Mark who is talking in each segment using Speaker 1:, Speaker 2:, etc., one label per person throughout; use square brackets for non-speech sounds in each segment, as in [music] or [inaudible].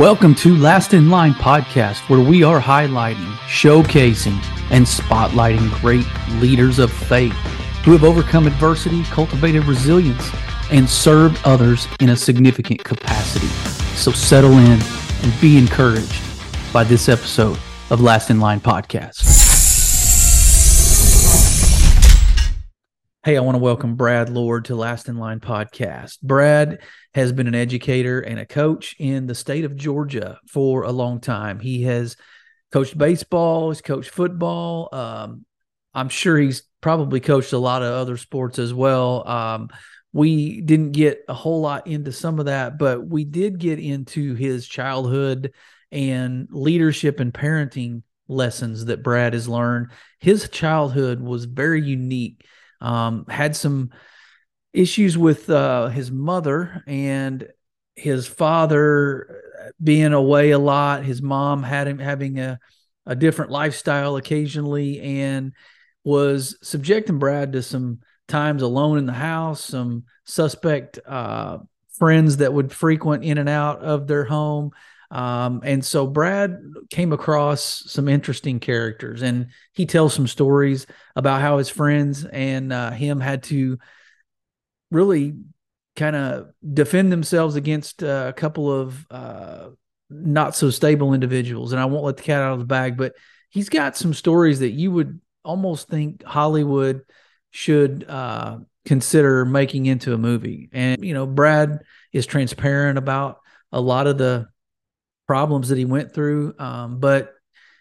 Speaker 1: Welcome to Last in Line podcast, where we are highlighting, showcasing, and spotlighting great leaders of faith who have overcome adversity, cultivated resilience, and served others in a significant capacity. So settle in and be encouraged by this episode of Last in Line podcast. Hey, I want to welcome Brad Lord to Last in Line podcast. Brad has been an educator and a coach in the state of Georgia for a long time. He has coached baseball, he's coached football. Um, I'm sure he's probably coached a lot of other sports as well. Um, we didn't get a whole lot into some of that, but we did get into his childhood and leadership and parenting lessons that Brad has learned. His childhood was very unique um, had some issues with uh, his mother and his father being away a lot. His mom had him having a, a different lifestyle occasionally and was subjecting Brad to some times alone in the house, some suspect uh, friends that would frequent in and out of their home. Um, and so Brad came across some interesting characters, and he tells some stories about how his friends and uh, him had to really kind of defend themselves against uh, a couple of uh, not so stable individuals. And I won't let the cat out of the bag, but he's got some stories that you would almost think Hollywood should uh, consider making into a movie. And you know, Brad is transparent about a lot of the problems that he went through. Um, but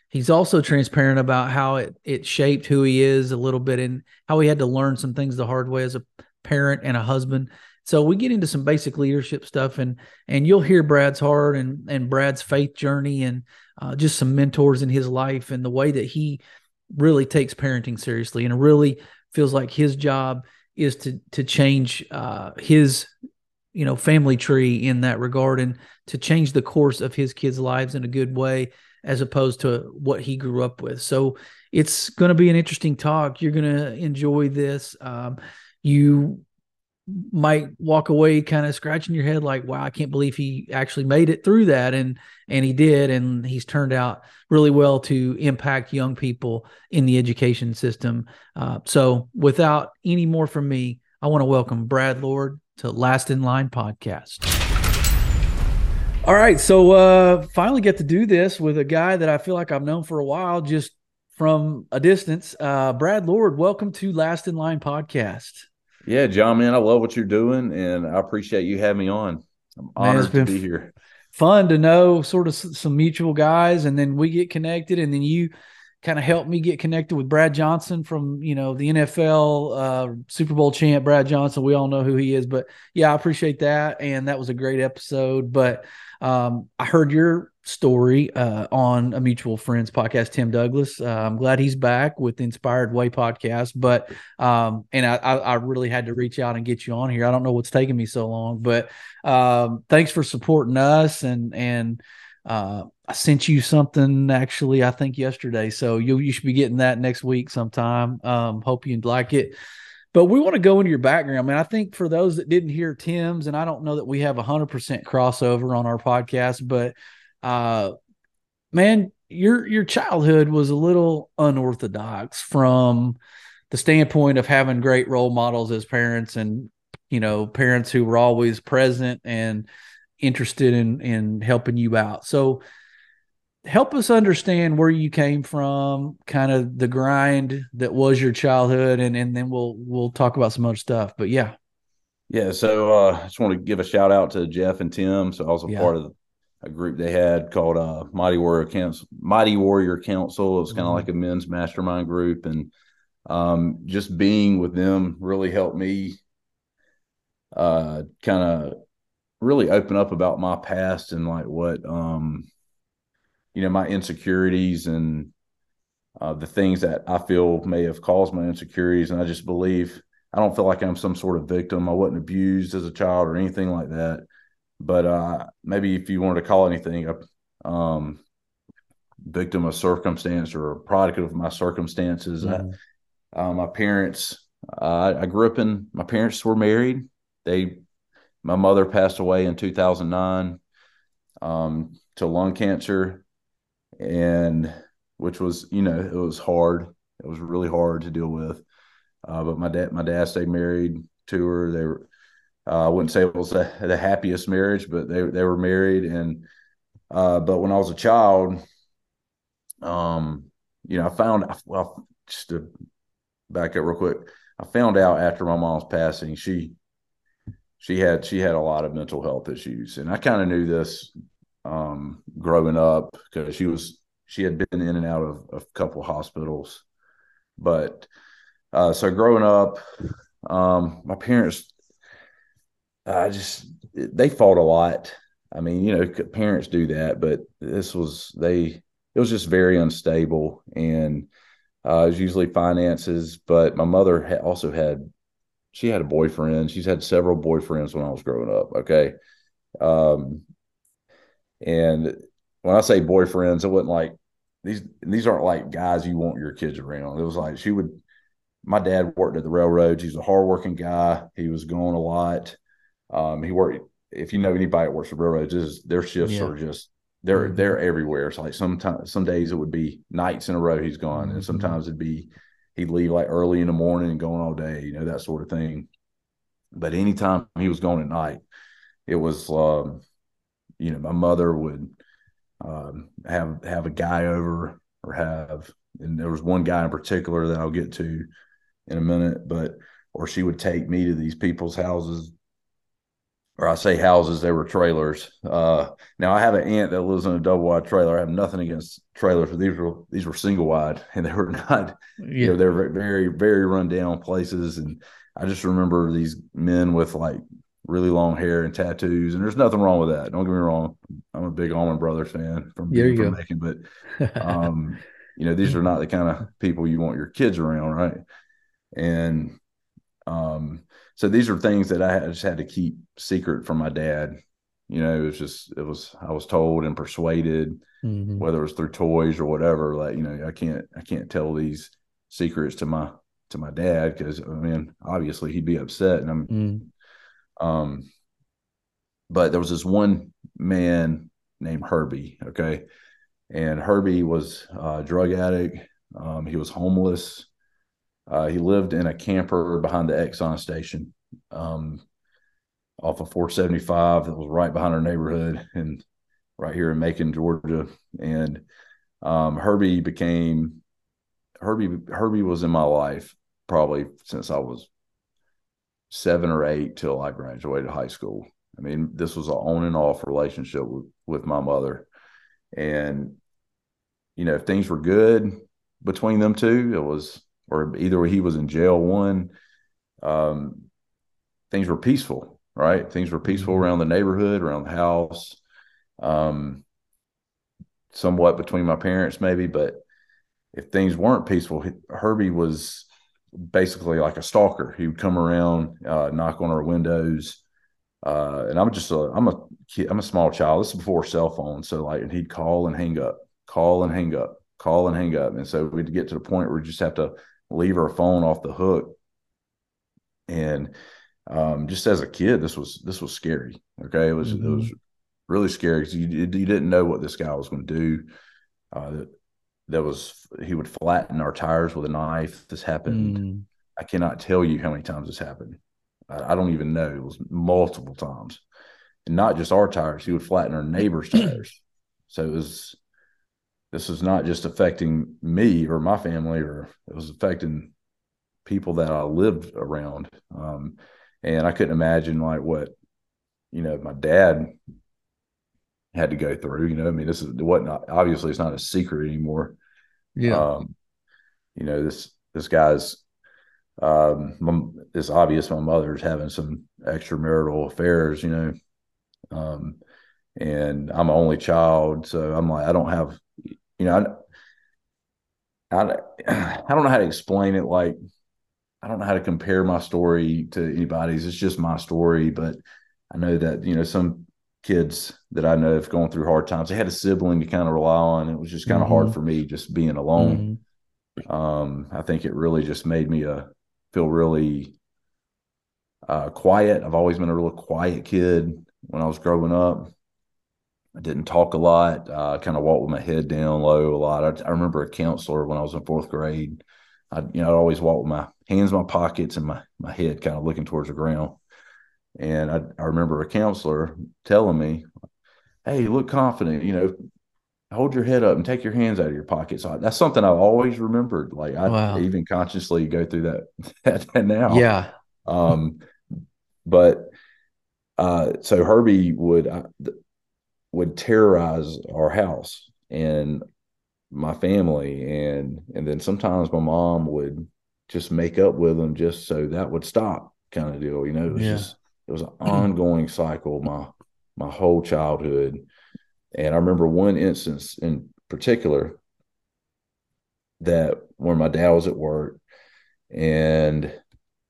Speaker 1: he's also transparent about how it it shaped who he is a little bit and how he had to learn some things the hard way as a parent and a husband. So we get into some basic leadership stuff and and you'll hear Brad's heart and and Brad's faith journey and uh, just some mentors in his life and the way that he really takes parenting seriously and really feels like his job is to to change uh, his you know family tree in that regard and to change the course of his kids lives in a good way as opposed to what he grew up with. So it's going to be an interesting talk. You're going to enjoy this. Um, you might walk away kind of scratching your head like wow i can't believe he actually made it through that and and he did and he's turned out really well to impact young people in the education system uh, so without any more from me i want to welcome brad lord to Last in Line podcast. All right, so uh finally get to do this with a guy that I feel like I've known for a while, just from a distance. Uh Brad Lord, welcome to Last in Line podcast.
Speaker 2: Yeah, John, man, I love what you're doing, and I appreciate you having me on. I'm honored man, to be here.
Speaker 1: Fun to know sort of some mutual guys, and then we get connected, and then you kind of helped me get connected with Brad Johnson from you know the NFL uh, Super Bowl champ Brad Johnson. We all know who he is, but yeah, I appreciate that, and that was a great episode. But um, I heard your story uh, on a mutual friends podcast, Tim Douglas. Uh, I'm glad he's back with Inspired Way podcast. But um, and I, I, really had to reach out and get you on here. I don't know what's taking me so long, but um, thanks for supporting us and and uh, I sent you something actually, I think yesterday. So you you should be getting that next week sometime. Um, hope you like it. But we want to go into your background. I mean, I think for those that didn't hear Tim's, and I don't know that we have a hundred percent crossover on our podcast, but uh, man, your your childhood was a little unorthodox from the standpoint of having great role models as parents and you know parents who were always present and interested in in helping you out. So help us understand where you came from, kind of the grind that was your childhood, and and then we'll we'll talk about some other stuff. But yeah,
Speaker 2: yeah. So uh, I just want to give a shout out to Jeff and Tim. So I was a yeah. part of a group they had called uh, Mighty Warrior Council. Mighty Warrior Council. It's kind of mm-hmm. like a men's mastermind group, and um, just being with them really helped me uh, kind of really open up about my past and like what um you know my insecurities and uh, the things that I feel may have caused my insecurities, and I just believe I don't feel like I'm some sort of victim. I wasn't abused as a child or anything like that. But uh, maybe if you wanted to call anything a um, victim of circumstance or a product of my circumstances, mm-hmm. I, uh, my parents, uh, I grew up in. My parents were married. They my mother passed away in 2009. Um, to lung cancer, and which was you know it was hard. It was really hard to deal with. Uh, but my dad, my dad stayed married to her. They were, I wouldn't say it was the, the, happiest marriage, but they they were married. And uh, but when I was a child, um, you know, I found well just to back up real quick, I found out after my mom's passing, she she had she had a lot of mental health issues, and I kind of knew this um, growing up because she was she had been in and out of, of a couple hospitals, but uh, so growing up, um, my parents, I just they fought a lot. I mean, you know, parents do that, but this was they. It was just very unstable, and uh, it was usually finances. But my mother ha- also had, she had a boyfriend. She's had several boyfriends when I was growing up. Okay, um, and when I say boyfriends, it wasn't like these. These aren't like guys you want your kids around. It was like she would my dad worked at the railroads. He's a hardworking guy. He was going a lot. Um, he worked. If you know anybody that works for railroads, is their shifts yeah. are just they're mm-hmm. they're everywhere. It's like sometimes some days it would be nights in a row he's gone, mm-hmm. and sometimes it'd be he'd leave like early in the morning and going all day, you know that sort of thing. But anytime he was going at night, it was um, you know my mother would um, have have a guy over or have and there was one guy in particular that I'll get to in a minute, but or she would take me to these people's houses, or I say houses, they were trailers. Uh, now I have an aunt that lives in a double wide trailer. I have nothing against trailers, but these were these were single wide, [laughs] and they were not, yeah. you know, they're very very run down places. And I just remember these men with like really long hair and tattoos, and there's nothing wrong with that. Don't get me wrong. I'm a big Allman Brothers fan from,
Speaker 1: there
Speaker 2: from but [laughs] um, you know, these are not the kind of people you want your kids around, right? and um, so these are things that I just had to keep secret from my dad. You know, it was just it was I was told and persuaded, mm-hmm. whether it was through toys or whatever. Like you know, I can't I can't tell these secrets to my to my dad because I mean, obviously he'd be upset. And I'm, mm. um, but there was this one man named Herbie. Okay, and Herbie was a drug addict. Um, he was homeless. Uh, he lived in a camper behind the Exxon station um, off of 475 that was right behind our neighborhood and right here in Macon, Georgia. And um, Herbie became Herbie. Herbie was in my life probably since I was seven or eight till I graduated high school. I mean, this was an on and off relationship with, with my mother. And, you know, if things were good between them two, it was or either way he was in jail one um, things were peaceful right? Things were peaceful mm-hmm. around the neighborhood around the house um, somewhat between my parents maybe but if things weren't peaceful herbie was basically like a stalker. He would come around uh, knock on our windows uh, and i'm just a i'm a kid, i'm a small child. This is before cell phones so like and he'd call and hang up call and hang up call and hang up. And so we'd get to the point where we just have to leave our phone off the hook. And um, just as a kid, this was this was scary. Okay, it was mm-hmm. it was really scary because you you didn't know what this guy was going to do. Uh, that, that was he would flatten our tires with a knife. This happened. Mm. I cannot tell you how many times this happened. I, I, don't even know. It was multiple times, and not just our tires. He would flatten our neighbors' [clears throat] tires. So it was this is not just affecting me or my family, or it was affecting people that I lived around. Um, and I couldn't imagine like what, you know, my dad had to go through. You know, I mean, this is what not obviously it's not a secret anymore.
Speaker 1: Yeah. Um,
Speaker 2: you know, this this guy's um it's obvious my mother's having some extramarital affairs, you know. Um and I'm an only child, so I'm like I don't have you know, I, I, I don't know how to explain it. Like, I don't know how to compare my story to anybody's. It's just my story. But I know that, you know, some kids that I know have gone through hard times. They had a sibling to kind of rely on. It was just kind of mm-hmm. hard for me just being alone. Mm-hmm. Um, I think it really just made me uh, feel really uh, quiet. I've always been a real quiet kid when I was growing up. I didn't talk a lot. I uh, kind of walked with my head down low a lot. I, I, remember a counselor when I was in fourth grade. I, you know, I'd always walk with my hands in my pockets and my, my head kind of looking towards the ground. And I, I remember a counselor telling me, Hey, look confident, you know, hold your head up and take your hands out of your pockets. So that's something I've always remembered. Like I wow. even consciously go through that, [laughs] that now.
Speaker 1: Yeah.
Speaker 2: Um, but uh, so Herbie would uh, would terrorize our house and my family, and and then sometimes my mom would just make up with him just so that would stop, kind of deal. You know, it was yeah. just it was an [clears throat] ongoing cycle my my whole childhood and I remember one instance in particular that when my dad was at work and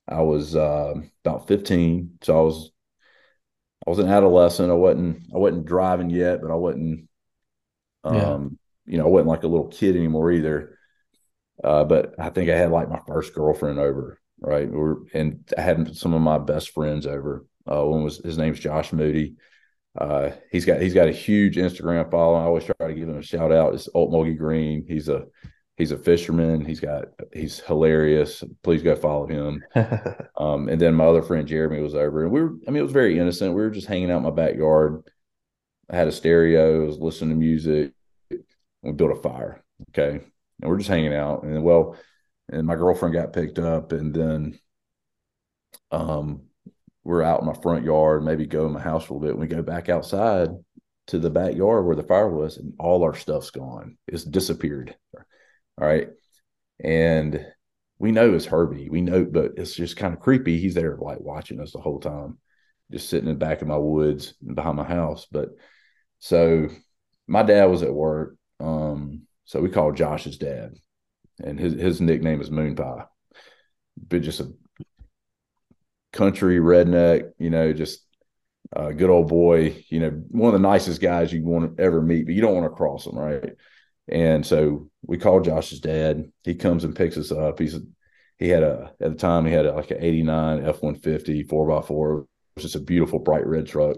Speaker 2: I was uh, about 15. So I was I was an adolescent. I wasn't I wasn't driving yet, but I wasn't um, yeah. you know, I wasn't like a little kid anymore either. Uh, but I think I had like my first girlfriend over, right? We were, and I had some of my best friends over. Uh, one was his name's Josh Moody. Uh, he's got he's got a huge Instagram following. I always try to give him a shout out. It's Old Mulgy Green. He's a he's a fisherman. He's got he's hilarious. Please go follow him. [laughs] um, and then my other friend Jeremy was over, and we were. I mean, it was very innocent. We were just hanging out in my backyard. I had a stereo. I was listening to music. We built a fire. Okay, and we're just hanging out. And well, and my girlfriend got picked up, and then um we're out in my front yard, maybe go in my house a little bit. we go back outside to the backyard where the fire was, and all our stuff's gone. It's disappeared. All right. And we know it's Herbie. We know, but it's just kind of creepy. He's there like watching us the whole time, just sitting in the back of my woods behind my house. But so my dad was at work. Um, so we called Josh's dad, and his his nickname is Moon Pie. But just a country redneck, you know, just a good old boy, you know, one of the nicest guys you want to ever meet, but you don't want to cross him, right? And so we called Josh's dad. He comes and picks us up. He's he had a at the time he had a, like an 89 F150 4 by 4 which is a beautiful bright red truck.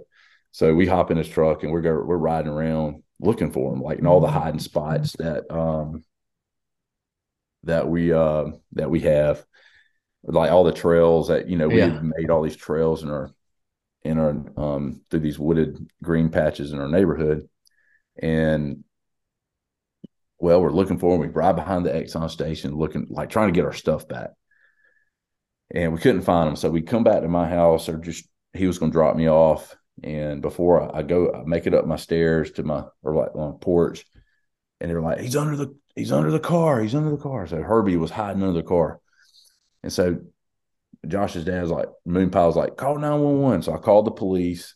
Speaker 2: So we hop in his truck and we're go, we're riding around looking for him, like in all the hiding spots that um that we uh that we have like all the trails that you know we yeah. made all these trails in our in our um through these wooded green patches in our neighborhood and well we're looking for him. we ride behind the exxon station looking like trying to get our stuff back and we couldn't find him. so we come back to my house or just he was going to drop me off and before I go I make it up my stairs to my or like on porch and they were like he's under the he's under the car he's under the car so herbie was hiding under the car and so Josh's dad was like, Moon Pie was like, call 911. So I called the police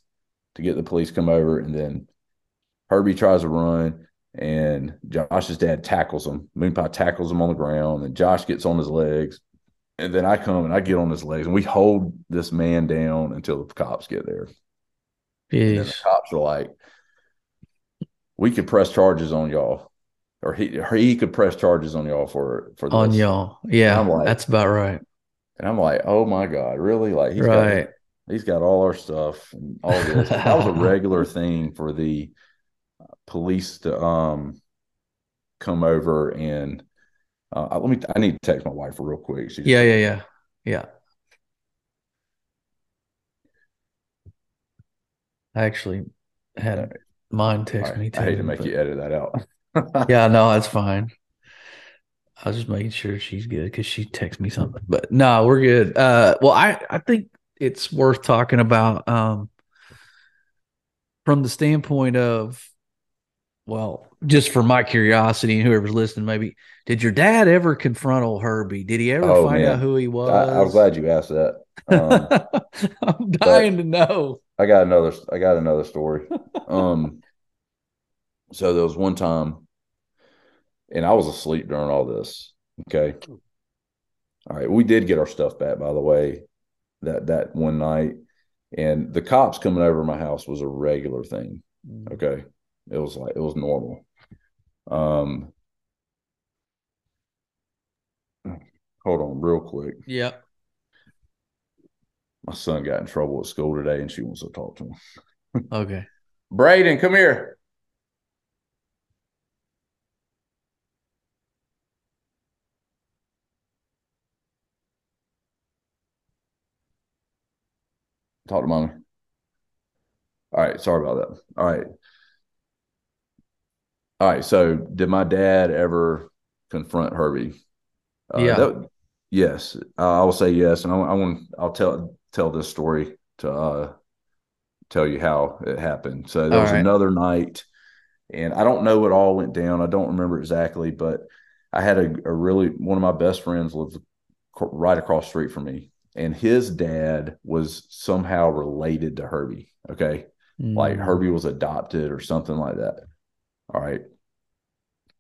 Speaker 2: to get the police come over. And then Herbie tries to run and Josh's dad tackles him. Moon Pie tackles him on the ground and Josh gets on his legs. And then I come and I get on his legs and we hold this man down until the cops get there. The cops are like, we could press charges on y'all or he or he could press charges on y'all for for
Speaker 1: this. on y'all. Yeah, like, that's about right.
Speaker 2: And I'm like, oh my god, really? Like he's right. got he's got all our stuff and all this. that was a [laughs] regular thing for the police to um come over and uh, let me. I need to text my wife real quick.
Speaker 1: She's yeah, yeah, yeah, yeah. I actually had a mine text right. me too.
Speaker 2: I hate to make but... you edit that out. [laughs]
Speaker 1: yeah, no, that's fine. I was just making sure she's good because she texted me something. But no, we're good. Uh, well, I I think it's worth talking about um, from the standpoint of, well, just for my curiosity and whoever's listening, maybe did your dad ever confront old Herbie? Did he ever oh, find man. out who he was?
Speaker 2: I, am glad you asked that.
Speaker 1: Um, [laughs] I'm dying to know.
Speaker 2: I got another. I got another story. Um, so there was one time and I was asleep during all this. Okay. All right. We did get our stuff back, by the way, that that one night. And the cops coming over my house was a regular thing. Mm. Okay. It was like it was normal. Um, hold on, real quick.
Speaker 1: Yep.
Speaker 2: My son got in trouble at school today, and she wants to talk to him.
Speaker 1: okay. [laughs]
Speaker 2: Braden, come here. Talk to mommy. All right. Sorry about that. All right. All right. So, did my dad ever confront Herbie?
Speaker 1: Uh, yeah. That,
Speaker 2: yes, I will say yes, and I, I want I'll tell tell this story to uh, tell you how it happened. So there all was right. another night, and I don't know what all went down. I don't remember exactly, but I had a, a really one of my best friends lived right across street from me, and his dad was somehow related to Herbie. Okay, mm. like Herbie was adopted or something like that. All right.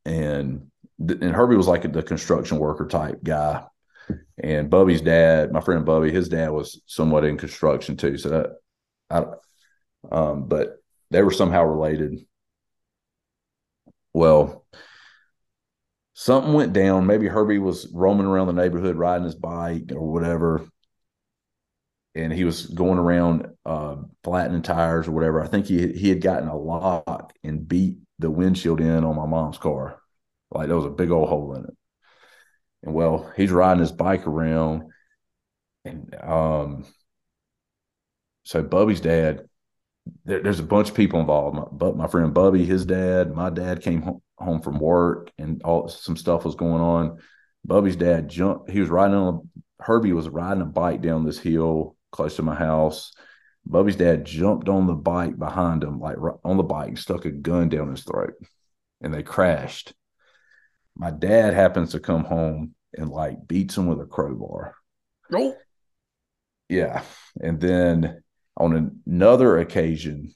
Speaker 2: And and Herbie was like the construction worker type guy. And Bubby's dad, my friend Bubby, his dad was somewhat in construction too. So that I um, but they were somehow related. Well, something went down. Maybe Herbie was roaming around the neighborhood riding his bike or whatever. And he was going around uh, flattening tires or whatever. I think he he had gotten a lock and beat the windshield in on my mom's car. Like there was a big old hole in it. And well, he's riding his bike around. And um so Bubby's dad, there, there's a bunch of people involved. My, but my friend Bubby, his dad, my dad came home, home from work and all some stuff was going on. Bubby's dad jumped, he was riding on a, Herbie was riding a bike down this hill close to my house Bubby's dad jumped on the bike behind him, like on the bike, and stuck a gun down his throat, and they crashed. My dad happens to come home and like beats him with a crowbar.
Speaker 1: Oh,
Speaker 2: yeah. And then on another occasion,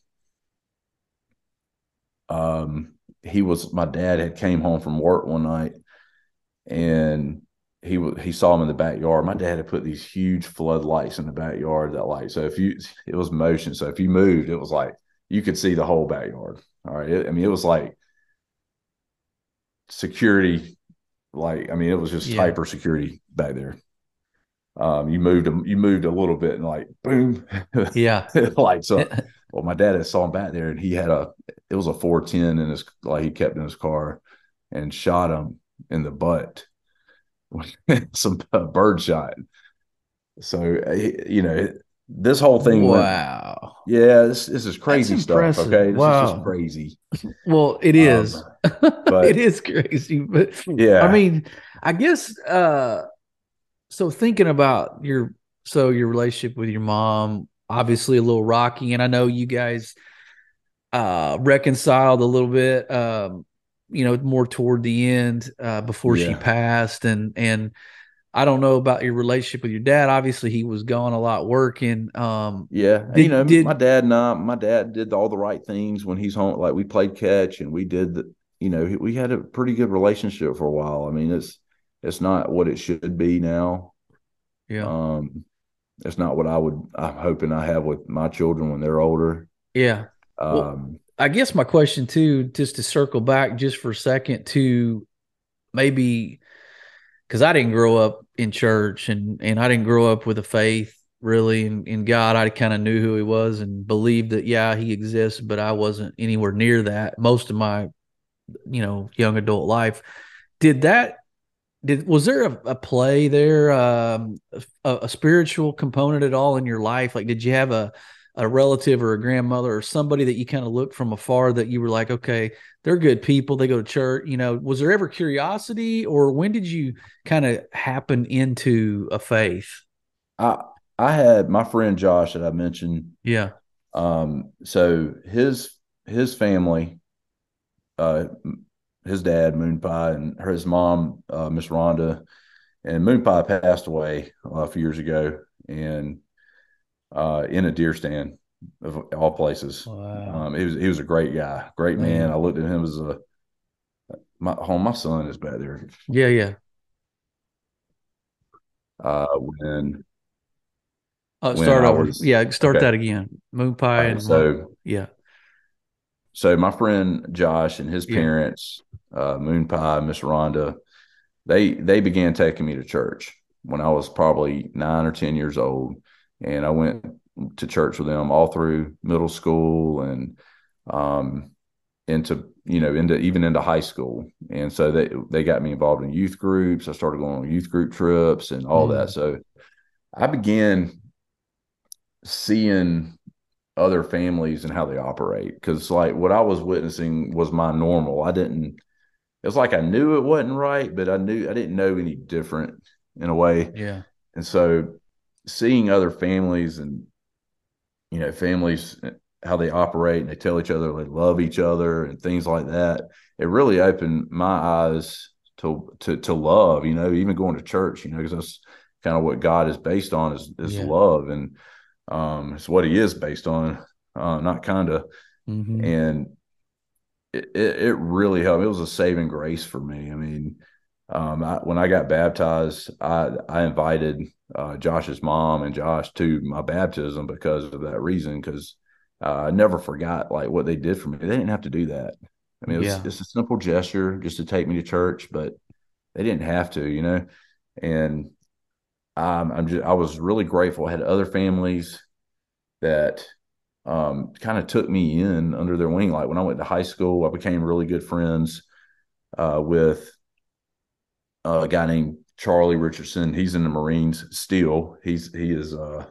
Speaker 2: um, he was my dad had came home from work one night, and he he saw him in the backyard. My dad had put these huge floodlights in the backyard that light. So if you it was motion. So if you moved, it was like you could see the whole backyard. All right. It, I mean, it was like security. Like I mean, it was just yeah. hyper security back there. Um, you moved you moved a little bit and like boom,
Speaker 1: yeah, [laughs]
Speaker 2: lights [laughs] up. well, my dad had saw him back there, and he had a it was a four ten in his like he kept in his car, and shot him in the butt [laughs] some uh, bird shot. So uh, you know this whole thing.
Speaker 1: Wow.
Speaker 2: Went, yeah, this, this is crazy stuff. Okay, this wow. is just crazy.
Speaker 1: Well, it um, is. Um, [laughs] but, it is crazy, but
Speaker 2: yeah.
Speaker 1: I mean, I guess. uh So thinking about your so your relationship with your mom, obviously a little rocky, and I know you guys uh reconciled a little bit. Um, you know, more toward the end uh, before yeah. she passed, and and I don't know about your relationship with your dad. Obviously, he was gone a lot working. Um,
Speaker 2: yeah, did, you know, did, my dad and I, my dad did all the right things when he's home. Like we played catch, and we did the, you know, we had a pretty good relationship for a while. I mean, it's it's not what it should be now.
Speaker 1: Yeah.
Speaker 2: Um, it's not what I would. I'm hoping I have with my children when they're older.
Speaker 1: Yeah.
Speaker 2: Um, well,
Speaker 1: I guess my question too, just to circle back just for a second to maybe because I didn't grow up in church and and I didn't grow up with a faith really in, in God. I kind of knew who he was and believed that yeah, he exists, but I wasn't anywhere near that most of my you know young adult life. Did that did was there a, a play there um, a, a spiritual component at all in your life? Like did you have a a relative or a grandmother or somebody that you kind of looked from afar that you were like, okay, they're good people. They go to church. You know, was there ever curiosity or when did you kind of happen into a faith?
Speaker 2: I I had my friend Josh that I mentioned.
Speaker 1: Yeah.
Speaker 2: Um, so his his family, uh his dad, Moon Pie, and his mom, uh, Miss Rhonda, and Moon Pie passed away uh, a few years ago. And uh, in a deer stand of all places.
Speaker 1: Wow.
Speaker 2: Um, he was he was a great guy, great man. man. I looked at him as a my home. My son is back there.
Speaker 1: Yeah, yeah.
Speaker 2: Uh, when
Speaker 1: uh, start over. Was, yeah, start okay. that again. Moon pie right, and
Speaker 2: so
Speaker 1: yeah.
Speaker 2: So my friend Josh and his parents, yeah. uh, Moon Pie, Miss Rhonda, they they began taking me to church when I was probably nine or ten years old and I went to church with them all through middle school and um, into you know into even into high school and so they they got me involved in youth groups i started going on youth group trips and all mm. that so i began seeing other families and how they operate because like what I was witnessing was my normal. I didn't. It was like I knew it wasn't right, but I knew I didn't know any different in a way.
Speaker 1: Yeah.
Speaker 2: And so seeing other families and you know families how they operate and they tell each other they love each other and things like that it really opened my eyes to to to love you know even going to church you know because that's kind of what god is based on is, is yeah. love and um it's what he is based on uh not kind of mm-hmm. and it, it, it really helped it was a saving grace for me i mean um I, when i got baptized i i invited uh, josh's mom and josh to my baptism because of that reason because uh, I never forgot like what they did for me. They didn't have to do that. I mean, it was yeah. just a simple gesture just to take me to church, but they didn't have to, you know. And um, I'm just I was really grateful. I had other families that um, kind of took me in under their wing. Like when I went to high school, I became really good friends uh, with a guy named Charlie Richardson. He's in the Marines still. He's he is uh,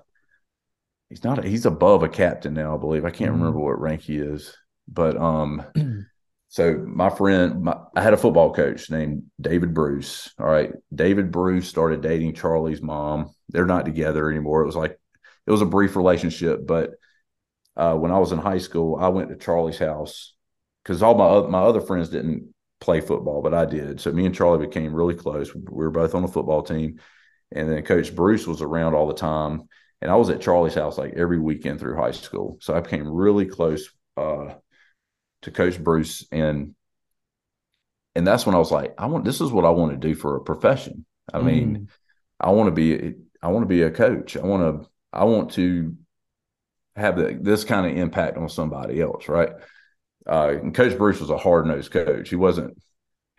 Speaker 2: he's not a, he's above a captain now, I believe. I can't mm-hmm. remember what rank he is, but um, [clears throat] so my friend, my, I had a football coach named David Bruce. All right, David Bruce started dating Charlie's mom. They're not together anymore. It was like it was a brief relationship, but uh, when I was in high school, I went to Charlie's house because all my my other friends didn't play football, but I did. So me and Charlie became really close. We were both on the football team, and then Coach Bruce was around all the time and I was at Charlie's house like every weekend through high school. So I became really close uh, to Coach Bruce, and and that's when I was like, I want this is what I want to do for a profession. I mean, mm. I want to be I want to be a coach. I want to I want to have the, this kind of impact on somebody else, right? Uh, and Coach Bruce was a hard nosed coach. He wasn't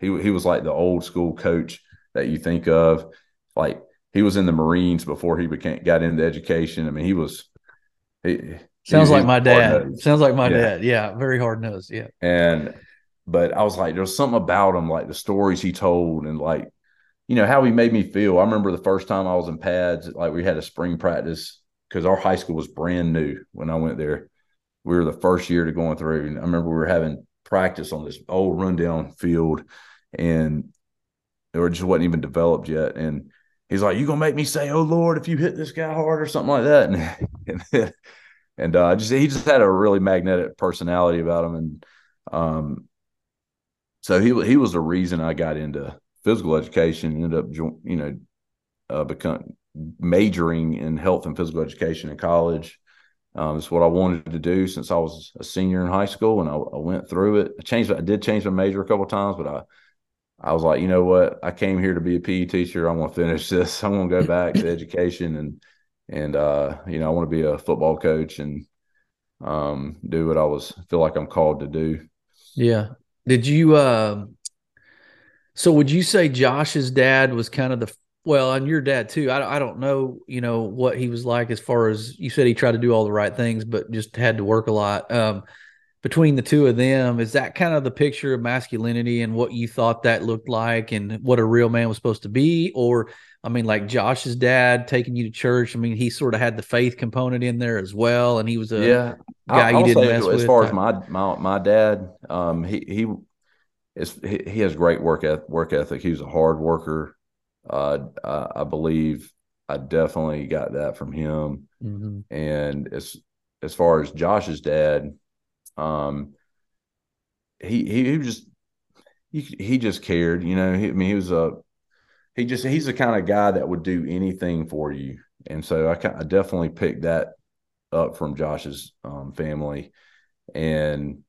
Speaker 2: he he was like the old school coach that you think of, like he was in the Marines before he became got into education. I mean, he was.
Speaker 1: He, Sounds he, like my dad. Sounds like my yeah. dad. Yeah, very hard nosed. Yeah.
Speaker 2: And, but I was like, there's something about him, like the stories he told, and like, you know, how he made me feel. I remember the first time I was in pads, like we had a spring practice because our high school was brand new when I went there. We were the first year to going through, and I remember we were having practice on this old rundown field, and it just wasn't even developed yet, and he's like, "You gonna make me say, oh Lord, if you hit this guy hard or something like that?" [laughs] And and, and uh, just he just had a really magnetic personality about him, and um, so he he was the reason I got into physical education. Ended up, you know, uh, become majoring in health and physical education in college. Um, it's what I wanted to do since I was a senior in high school, and I, I went through it. I changed. I did change my major a couple times, but I I was like, you know what? I came here to be a PE teacher. I'm going to finish [laughs] this. I'm going to go back to education and and uh, you know, I want to be a football coach and um, do what I was feel like I'm called to do.
Speaker 1: Yeah. Did you? Uh, so would you say Josh's dad was kind of the well, and your dad too? I I don't know, you know, what he was like as far as you said he tried to do all the right things, but just had to work a lot. Um, between the two of them is that kind of the picture of masculinity and what you thought that looked like and what a real man was supposed to be or i mean like josh's dad taking you to church i mean he sort of had the faith component in there as well and he was a
Speaker 2: yeah guy I, you didn't mess as with. far as my my my dad um he he is he, he has great work work ethic he was a hard worker uh I, I believe i definitely got that from him mm-hmm. and as as far as josh's dad um, he he, he just he, he just cared, you know. He, I mean, he was a he just he's the kind of guy that would do anything for you, and so I, I definitely picked that up from Josh's um, family. And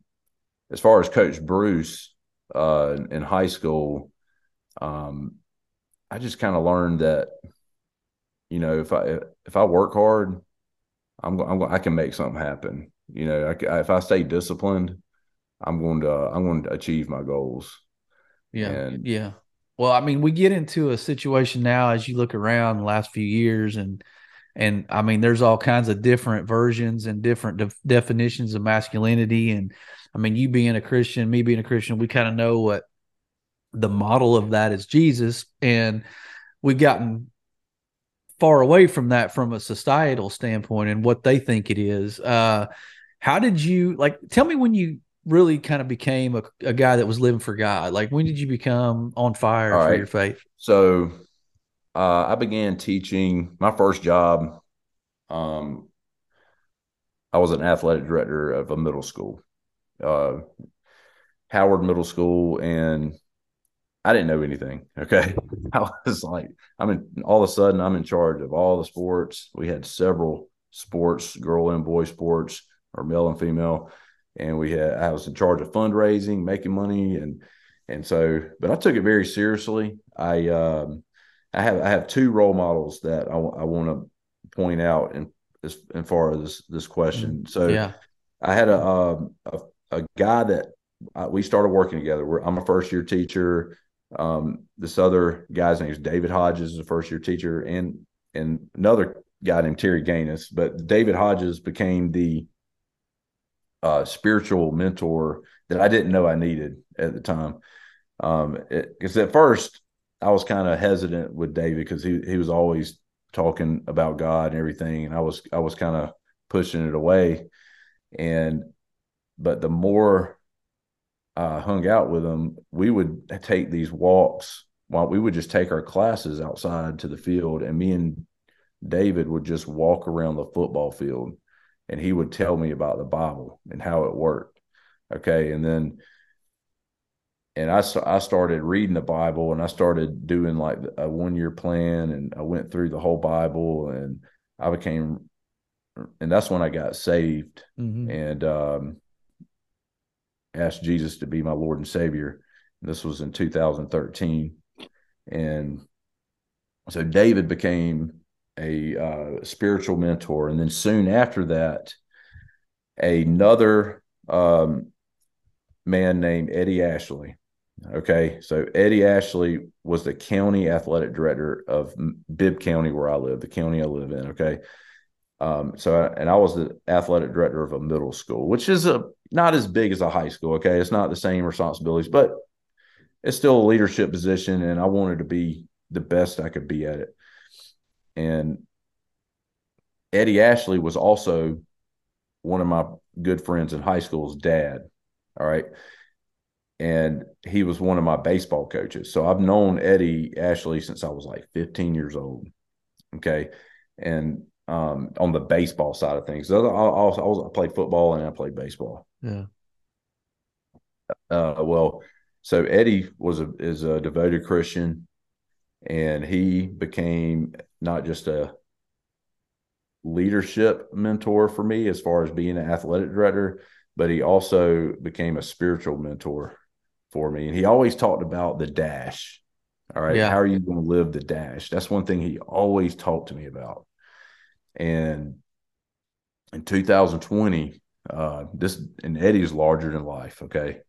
Speaker 2: as far as Coach Bruce uh, in high school, um, I just kind of learned that you know if I if I work hard, I'm, I'm I can make something happen. You know, I, if I stay disciplined, I'm going to I'm going to achieve my goals.
Speaker 1: Yeah, and, yeah. Well, I mean, we get into a situation now as you look around the last few years, and and I mean, there's all kinds of different versions and different de- definitions of masculinity. And I mean, you being a Christian, me being a Christian, we kind of know what the model of that is Jesus, and we've gotten far away from that from a societal standpoint and what they think it is. Uh, how did you like? Tell me when you really kind of became a, a guy that was living for God. Like when did you become on fire All for right. your faith?
Speaker 2: So uh, I began teaching my first job. Um, I was an athletic director of a middle school, uh, Howard Middle School, and I didn't know anything. Okay. [laughs] I was like, I'm in all of a sudden I'm in charge of all the sports. We had several sports, girl and boy sports, or male and female. And we had I was in charge of fundraising, making money and and so but I took it very seriously. I um I have I have two role models that I, I want to point out in as, as far as this, this question. So yeah. I had a, um, a, a guy that uh, we started working together. We're, I'm a first year teacher. Um, this other guy's name is David Hodges, a first year teacher, and and another guy named Terry Gaines. But David Hodges became the uh, spiritual mentor that I didn't know I needed at the time. Because um, at first I was kind of hesitant with David because he he was always talking about God and everything, and I was I was kind of pushing it away. And but the more I hung out with him, we would take these walks while we would just take our classes outside to the field, and me and David would just walk around the football field, and he would tell me about the Bible and how it worked. Okay, and then and I, I started reading the Bible and I started doing like a one year plan and I went through the whole Bible and I became, and that's when I got saved mm-hmm. and um, asked Jesus to be my Lord and Savior. This was in 2013. And so David became a uh, spiritual mentor. And then soon after that, another um, man named Eddie Ashley Okay. So Eddie Ashley was the county athletic director of Bibb County, where I live, the county I live in. Okay. Um, so, and I was the athletic director of a middle school, which is a not as big as a high school. Okay. It's not the same responsibilities, but it's still a leadership position. And I wanted to be the best I could be at it. And Eddie Ashley was also one of my good friends in high school's dad. All right and he was one of my baseball coaches. So I've known Eddie Ashley since I was like 15 years old. Okay. And um, on the baseball side of things, I, I, I, played football and I played baseball.
Speaker 1: Yeah.
Speaker 2: Uh, well, so Eddie was a is a devoted Christian, and he became not just a leadership mentor for me as far as being an athletic director, but he also became a spiritual mentor for me. And he always talked about the dash. All right. Yeah. How are you going to live the dash? That's one thing he always talked to me about. And in 2020, uh, this and Eddie's larger than life. Okay.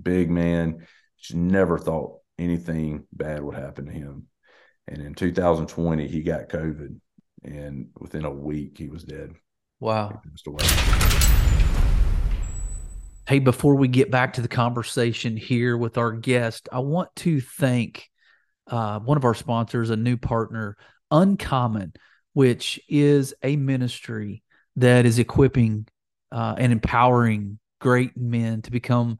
Speaker 2: Big man. She never thought anything bad would happen to him. And in 2020, he got COVID. And within a week, he was dead.
Speaker 1: Wow. Hey, before we get back to the conversation here with our guest, I want to thank uh, one of our sponsors, a new partner, Uncommen, which is a ministry that is equipping uh, and empowering great men to become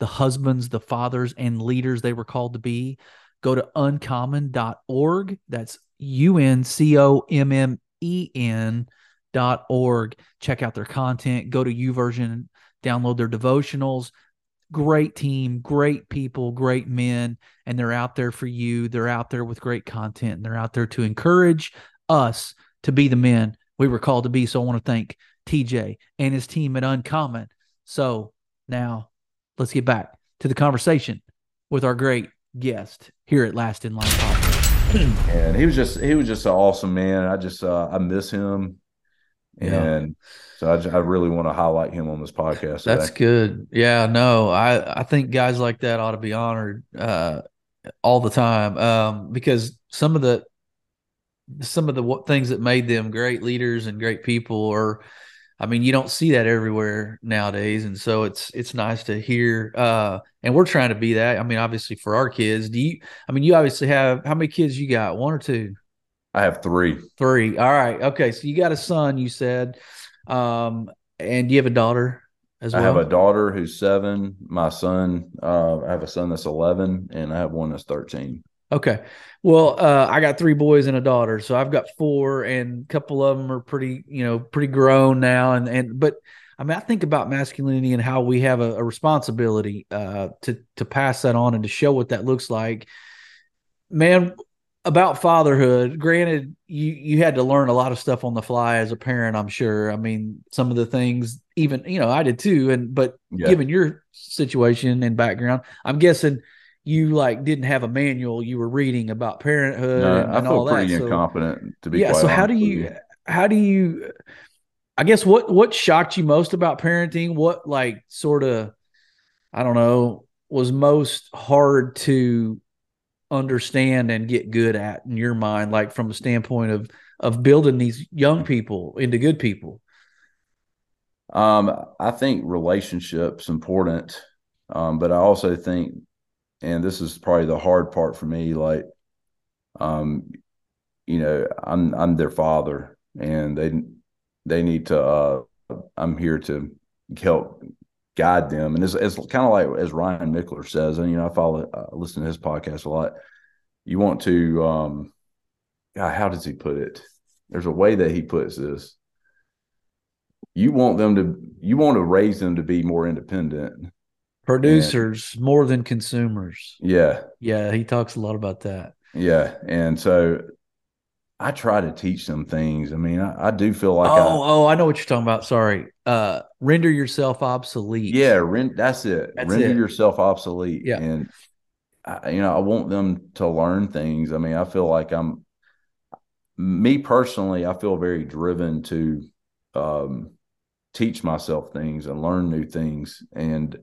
Speaker 1: the husbands, the fathers, and leaders they were called to be. Go to uncommen.org. That's U N C O M M E N dot org. Check out their content. Go to YouVersion download their devotionals. Great team, great people, great men, and they're out there for you. They're out there with great content, and they're out there to encourage us to be the men we were called to be. So I want to thank TJ and his team at Uncommen. So now let's get back to the conversation with our great guest here at Last in Line
Speaker 2: Podcast. [clears throat] and he was just he was just an awesome man. I just uh, I miss him. And so I, just, I really want to highlight him on this podcast.
Speaker 1: That's today. good. Yeah, no, I, I think guys like that ought to be honored uh, all the time um, because some of the some of the things that made them great leaders and great people are I mean, you don't see that everywhere nowadays, and so it's it's nice to hear. Uh, and we're trying to be that. I mean, obviously for our kids. Do you? I mean, you obviously have how many kids you got? One or two?
Speaker 2: I have three.
Speaker 1: Three. All right. Okay. So you got a son, you said, um, and you have a daughter as well.
Speaker 2: I have a daughter who's seven. My son, uh, I have a son that's eleven, and I have one that's thirteen.
Speaker 1: Okay. Well, uh, I got three boys and a daughter, so I've got four, and a couple of them are pretty, you know, pretty grown now. And and but I mean, I think about masculinity and how we have a, a responsibility uh, to to pass that on and to show what that looks like. Man, about fatherhood. Granted, you you had to learn a lot of stuff on the fly as a parent. I'm sure. I mean, some of the things, even you know, I did too. And but yeah. given your situation and background, I'm guessing you like didn't have a manual you were reading about parenthood no, and,
Speaker 2: and
Speaker 1: I feel
Speaker 2: pretty
Speaker 1: that.
Speaker 2: incompetent to be
Speaker 1: yeah so how do you, you how do you i guess what what shocked you most about parenting what like sort of i don't know was most hard to understand and get good at in your mind like from the standpoint of of building these young people into good people
Speaker 2: um i think relationships important um but i also think and this is probably the hard part for me like um you know i'm i'm their father and they they need to uh i'm here to help guide them. And it's, it's kind of like as ryan michler says and you know i follow uh, listen to his podcast a lot you want to um God, how does he put it? There's a way that he puts this. You want them to you want to raise them to be more independent
Speaker 1: producers and, more than consumers.
Speaker 2: Yeah.
Speaker 1: Yeah. He talks a lot about that.
Speaker 2: Yeah. And so I try to teach them things. I mean, I, I do feel like
Speaker 1: oh, I, oh, I know what you're talking about. Sorry, uh, render yourself obsolete.
Speaker 2: Yeah, rent. That's it.
Speaker 1: That's
Speaker 2: render
Speaker 1: it.
Speaker 2: yourself obsolete.
Speaker 1: Yeah,
Speaker 2: and I, you know, I want them to learn things. I mean, I feel like I'm, me personally, I feel very driven to um, teach myself things and learn new things, and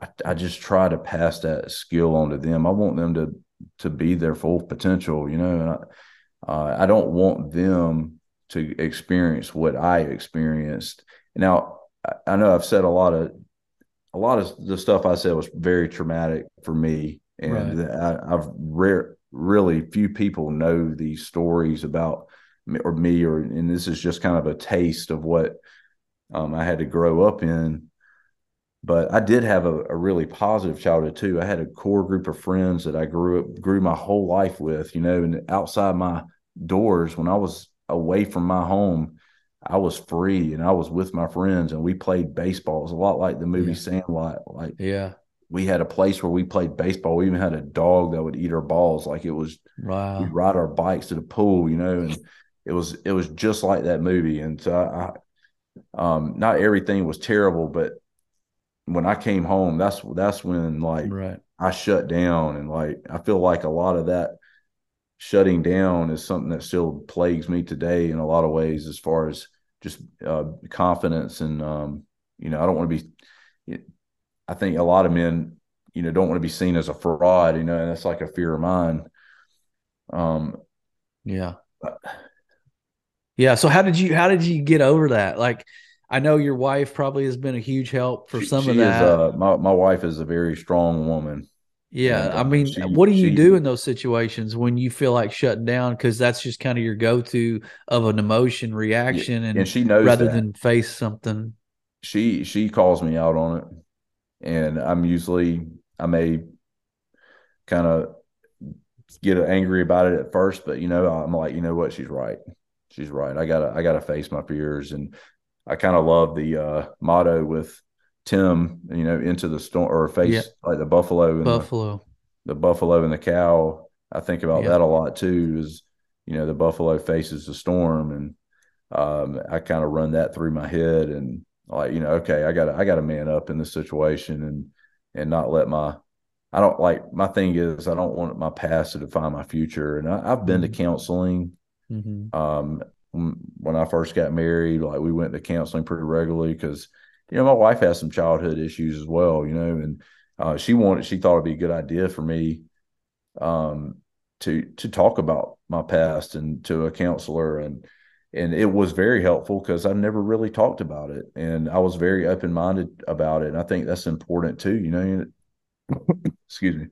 Speaker 2: I, I just try to pass that skill on to them. I want them to to be their full potential, you know, and I, uh, I don't want them to experience what I experienced. Now, I, I know I've said a lot of a lot of the stuff I said was very traumatic for me, and right. I, have rare, really few people know these stories about me or me, or and this is just kind of a taste of what um, I had to grow up in but I did have a, a, really positive childhood too. I had a core group of friends that I grew up grew my whole life with, you know, and outside my doors when I was away from my home, I was free and I was with my friends and we played baseball. It was a lot like the movie yeah. Sandlot. Like
Speaker 1: yeah.
Speaker 2: We had a place where we played baseball. We even had a dog that would eat our balls. Like it was
Speaker 1: wow.
Speaker 2: We'd ride our bikes to the pool, you know, and it was it was just like that movie. And so I, I um not everything was terrible, but when I came home, that's that's when like
Speaker 1: right.
Speaker 2: I shut down and like I feel like a lot of that shutting down is something that still plagues me today in a lot of ways as far as just uh, confidence and um, you know I don't want to be I think a lot of men you know don't want to be seen as a fraud you know and that's like a fear of mine. Um
Speaker 1: yeah. Yeah so how did you how did you get over that? Like I know your wife probably has been a huge help for
Speaker 2: she,
Speaker 1: some
Speaker 2: she
Speaker 1: of that. Is,
Speaker 2: uh, my my wife is a very strong woman.
Speaker 1: Yeah, and, I mean, she, what do you do in those situations when you feel like shutting down? Because that's just kind of your go-to of an emotion reaction, and,
Speaker 2: and she knows
Speaker 1: rather
Speaker 2: that.
Speaker 1: than face something.
Speaker 2: She she calls me out on it, and I'm usually I may kind of get angry about it at first, but you know I'm like, you know what, she's right. She's right. I gotta I gotta face my fears, and I kind of love the uh, motto with Tim, you know, into the storm or face yeah. like the buffalo and
Speaker 1: buffalo,
Speaker 2: the, the, buffalo and the cow. I think about yeah. that a lot too. Is you know the buffalo faces the storm, and um, I kind of run that through my head, and like you know, okay, I got I got to man up in this situation, and and not let my I don't like my thing is I don't want my past to define my future, and I, have been mm-hmm. to counseling. Mm-hmm. Um, when I first got married, like we went to counseling pretty regularly because, you know, my wife has some childhood issues as well, you know, and uh, she wanted, she thought it'd be a good idea for me um, to to talk about my past and to a counselor and and it was very helpful because I've never really talked about it and I was very open minded about it. And I think that's important too, you know. [coughs] excuse me.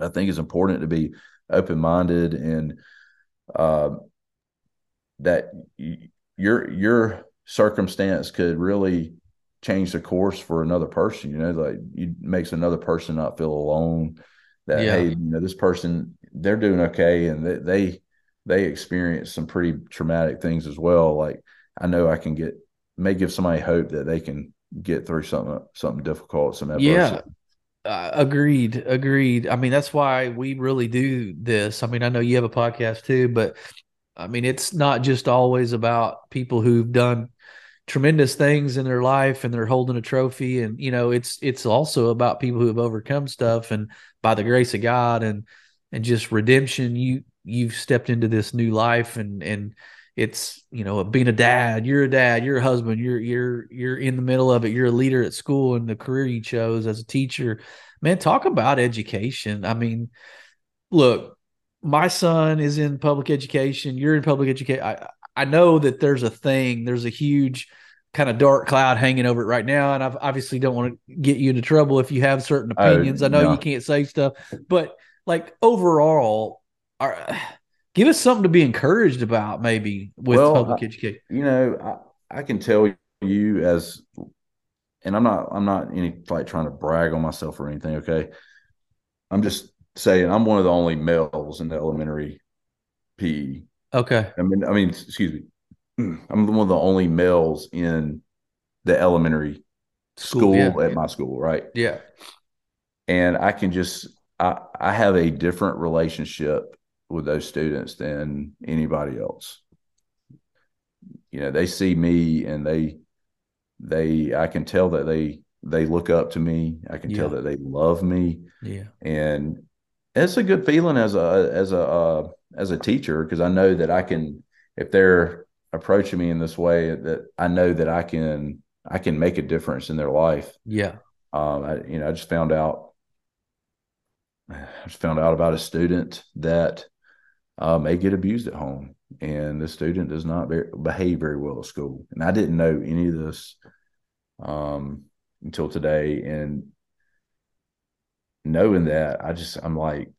Speaker 2: I think it's important to be open minded and uh, that your your circumstance could really change the course for another person. You know, like it makes another person not feel alone. That yeah. hey, you know, this person they're doing okay, and they, they they experience some pretty traumatic things as well. Like I know I can get may give somebody hope that they can get through something something difficult, some adversity.
Speaker 1: Yeah. Uh, agreed. Agreed. I mean, that's why we really do this. I mean, I know you have a podcast too, but I mean, it's not just always about people who've done tremendous things in their life and they're holding a trophy. And you know it's it's also about people who have overcome stuff and by the grace of God and and just redemption you you've stepped into this new life and and it's you know being a dad you're a dad you're a husband you're you're you're in the middle of it you're a leader at school and the career you chose as a teacher. Man talk about education. I mean look my son is in public education you're in public education I, I know that there's a thing, there's a huge kind of dark cloud hanging over it right now. And I obviously don't want to get you into trouble if you have certain oh, opinions. I know no. you can't say stuff, but like overall, are, give us something to be encouraged about maybe with well, public
Speaker 2: I,
Speaker 1: education.
Speaker 2: You know, I, I can tell you as, and I'm not, I'm not any like trying to brag on myself or anything. Okay. I'm just saying I'm one of the only males in the elementary PE
Speaker 1: Okay.
Speaker 2: I mean, I mean, excuse me. [clears throat] I'm one of the only males in the elementary school, school yeah. at my school, right?
Speaker 1: Yeah.
Speaker 2: And I can just I I have a different relationship with those students than anybody else. You know, they see me and they they I can tell that they they look up to me. I can yeah. tell that they love me.
Speaker 1: Yeah.
Speaker 2: And it's a good feeling as a as a uh, as a teacher because I know that I can if they're approaching me in this way that I know that I can I can make a difference in their life.
Speaker 1: Yeah.
Speaker 2: Um, I, you know, I just found out I just found out about a student that uh, may get abused at home, and the student does not be- behave very well at school. And I didn't know any of this um, until today, and knowing that, I just I'm like,